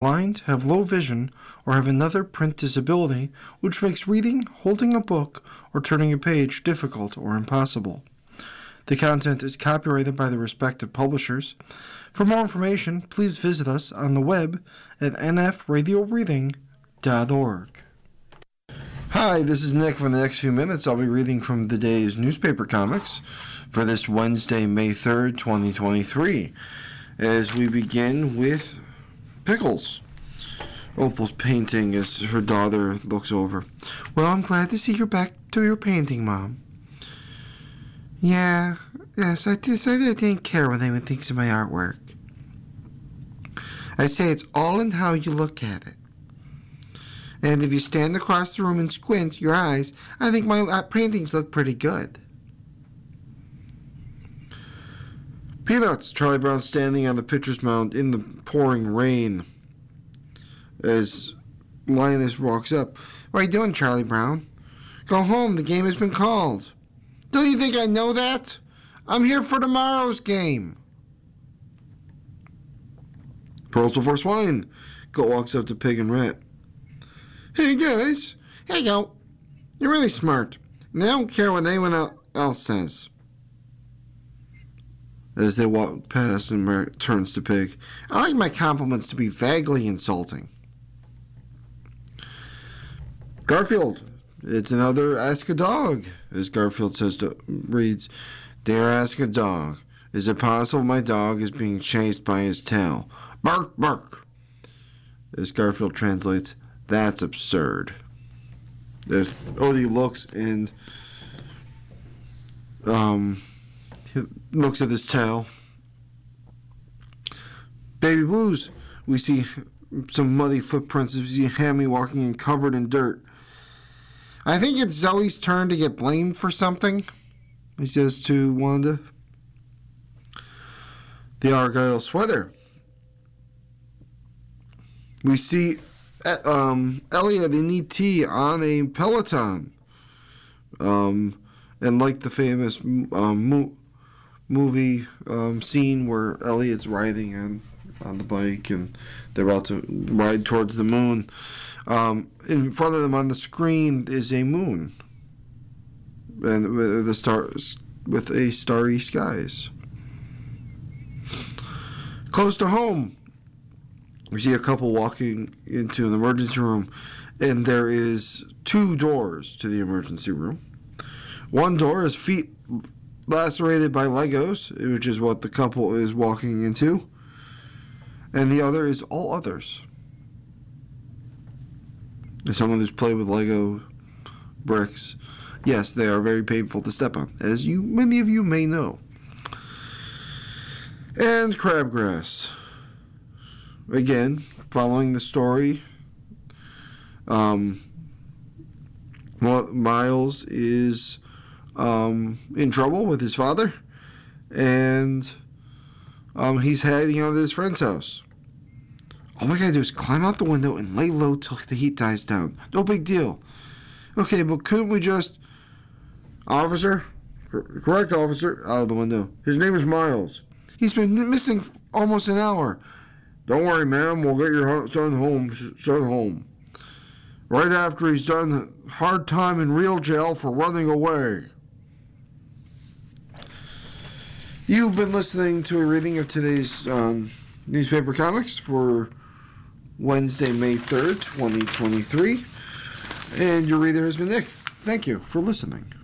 blind, have low vision, or have another print disability which makes reading, holding a book, or turning a page difficult or impossible. The content is copyrighted by the respective publishers. For more information, please visit us on the web at nfradioreading.org. Hi, this is Nick. For the next few minutes, I'll be reading from the day's newspaper comics for this Wednesday, May 3rd, 2023, as we begin with Pickles. Opal's painting as her daughter looks over. Well, I'm glad to see you're back to your painting, Mom. Yeah, yes, I decided I didn't care what anyone thinks of my artwork. I say it's all in how you look at it. And if you stand across the room and squint your eyes, I think my paintings look pretty good. Peanuts! Charlie Brown standing on the pitcher's mound in the pouring rain as Linus walks up. What are you doing, Charlie Brown? Go home. The game has been called. Don't you think I know that? I'm here for tomorrow's game. Pearls before swine. Goat walks up to Pig and Rat. Hey guys. Hey Goat. You're really smart. And I don't care what anyone else says as they walk past and Merrick turns to Pig. I like my compliments to be vaguely insulting. Garfield, it's another Ask a Dog, as Garfield says to reads, Dare ask a dog, is it possible my dog is being chased by his tail? Bark, bark. As Garfield translates, that's absurd. As Odie looks and um he looks at his tail. Baby Blues, we see some muddy footprints. We see Hammy walking in covered in dirt. I think it's Zoe's turn to get blamed for something, he says to Wanda. The Argyle sweater. We see um, Elliot and E.T. on a Peloton. Um, and like the famous um, movie um, scene where Elliot's riding on on the bike and they're about to ride towards the moon. Um, in front of them on the screen is a moon, and with the stars with a starry skies. Close to home, we see a couple walking into an emergency room, and there is two doors to the emergency room. One door is feet lacerated by Legos, which is what the couple is walking into, and the other is all others. As someone who's played with Lego bricks, yes, they are very painful to step on, as you many of you may know. And crabgrass. Again, following the story, um, Miles is um, in trouble with his father, and um, he's hiding out at his friend's house. All we gotta do is climb out the window and lay low till the heat dies down. No big deal. Okay, but couldn't we just. Officer? Correct, officer. Out of the window. His name is Miles. He's been missing almost an hour. Don't worry, ma'am. We'll get your son home. Son home. Right after he's done hard time in real jail for running away. You've been listening to a reading of today's um, newspaper comics for Wednesday, May 3rd, 2023. And your reader has been Nick. Thank you for listening.